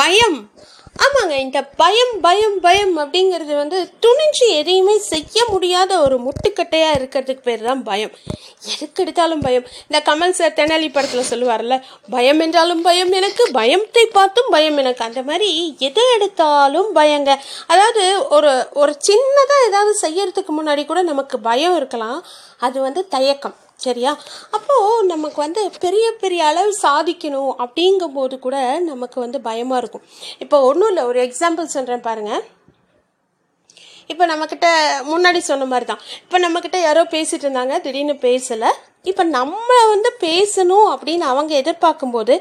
பயம். ஆமாங்க இந்த பயம் பயம் பயம் அப்படிங்கிறது வந்து துணிஞ்சு எதையுமே செய்ய முடியாத ஒரு முட்டுக்கட்டையாக இருக்கிறதுக்கு பேர் தான் பயம். எதுக்கு எடுத்தாலும் பயம். இந்த கமல் சார் தெனாலி படத்தில் சொல்லுவார்ல பயம் என்றாலும் பயம் எனக்கு பயத்தை பார்த்தும் பயம் எனக்கு. அந்த மாதிரி எதை எடுத்தாலும் பயங்க. அதாவது ஒரு ஒரு சின்னதாக ஏதாவது செய்யறதுக்கு முன்னாடி கூட நமக்கு பயம் இருக்கலாம். அது வந்து தயக்கம். சரியா? அப்போது நமக்கு வந்து பெரிய பெரிய அளவு சாதிக்கணும் அப்படிங்கும்போது கூட நமக்கு வந்து பயமாக இருக்கும். இப்போ ஒன்றும் இல்லை ஒரு எக்ஸாம்பிள் சொல்கிறேன் பாருங்கள் இப்போ நம்மக்கிட்ட முன்னாடி சொன்ன மாதிரி தான் இப்போ நம்மக்கிட்ட யாரோ பேசிகிட்டு இருந்தாங்க திடீர்னு பேசலை. இப்போ நம்மளை வந்து பேசணும் அப்படின்னு அவங்க எதிர்பார்க்கும்போது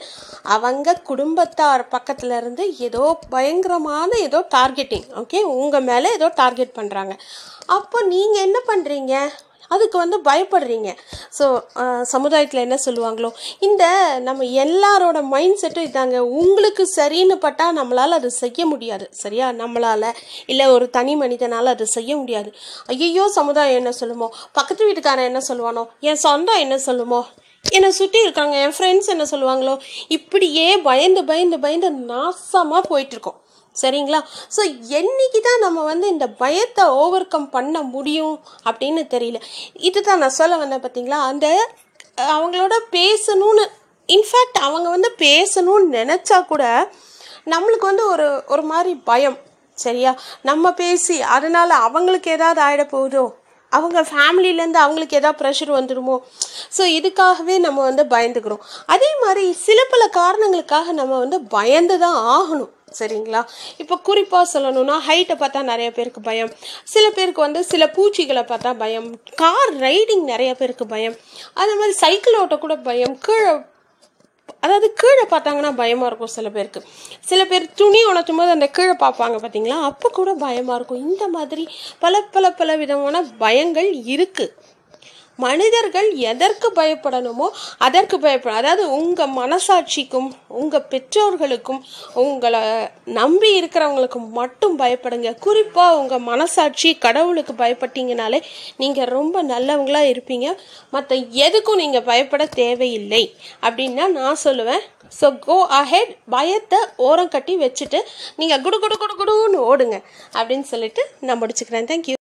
அவங்க குடும்பத்தார் பக்கத்தில் இருந்து ஏதோ பயங்கரமான ஏதோ டார்கெட்டிங் ஓகே உங்கள் மேலே ஏதோ டார்கெட் பண்ணுறாங்க அப்போ நீங்கள் என்ன பண்ணுறீங்க அதுக்கு வந்து பயப்படுறீங்க. ஸோ சமுதாயத்தில் என்ன சொல்லுவாங்களோ இந்த நம்ம எல்லாரோட மைண்ட் செட்டும் இதாங்க. உங்களுக்கு சரின்னு பட்டால் நம்மளால் அது செய்ய முடியாது. சரியா? நம்மளால். இல்லை ஒரு தனி மனிதனால் அது செய்ய முடியாது. ஐயோ சமுதாயம் என்ன சொல்லுமோ? பக்கத்து வீட்டுக்காரன் என்ன சொல்லுவானோ? என் சொந்தம் என்ன சொல்லுமோ? என்னை சுற்றி இருக்காங்க என் ஃப்ரெண்ட்ஸ் என்ன சொல்லுவாங்களோ? இப்படியே பயந்து பயந்து பயந்து நாசமாக போயிட்டுருக்கோம் சரிங்களா? ஸோ என்னைக்கு தான் நம்ம வந்து இந்த பயத்தை ஓவர் கம் பண்ண முடியும் அப்படின்னு தெரியல. இதுதான் நான் சொல்ல வந்தேன் பார்த்தீங்களா அந்த அவங்களோட பேசணும்னு இன்ஃபேக்ட் அவங்க வந்து பேசணும்னு நினச்சா கூட நம்மளுக்கு வந்து ஒரு ஒரு மாதிரி பயம் சரியா? நம்ம பேசி அதனால் அவங்களுக்கு ஏதாவது ஆகிட போகுதோ? அவங்க ஃபேமிலியிலேருந்து அவங்களுக்கு ஏதாவது ப்ரெஷர் வந்துடுமோ? ஸோ இதுக்காகவே நம்ம வந்து பயந்துக்கிறோம். அதே மாதிரி சில பல காரணங்களுக்காக நம்ம வந்து பயந்து தான் ஆகணும். சரிங்களா? இப்போ குறிப்பாக சொல்லணும்னா ஹைட்டை பார்த்தா நிறைய பேருக்கு பயம். சில பேருக்கு வந்து சில பூச்சிகளை பார்த்தா பயம். கார் ரைடிங் நிறைய பேருக்கு பயம். அதே மாதிரி சைக்கிள் ஓட்ட கூட பயம். கீழே அதாவது கீழே பார்த்தாங்கன்னா பயமாக இருக்கும் சில பேருக்கு. சில பேர் துணி உணர்த்தும் போது அந்த கீழே பார்ப்பாங்க பார்த்தீங்களா? அப்போ கூட பயமாக இருக்கும். இந்த மாதிரி பல பல பல விதமான பயங்கள் இருக்குது மனிதர்கள் எதற்கு பயப்படணுமோ அதற்கு பயப்பட அதாவது உங்கள் மனசாட்சிக்கும் உங்கள் பெற்றோர்களுக்கும் உங்களை நம்பி இருக்கிறவங்களுக்கும் மட்டும் பயப்படுங்க. குறிப்பாக உங்கள் மனசாட்சி கடவுளுக்கு பயப்பட்டீங்கனாலே நீங்கள் ரொம்ப நல்லவங்களாக இருப்பீங்க. மற்ற எதுக்கும் நீங்கள் பயப்பட தேவையில்லை. அப்படின்னு தான் நான் சொல்லுவேன் ஸோ கோ அஹெட் பயத்தை ஓரம் கட்டி வச்சுட்டு நீங்கள் குடு குடு குடு குடுன்னு ஓடுங்க. அப்படின்னு சொல்லிட்டு நான் முடிச்சுக்கிறேன். தேங்க்யூ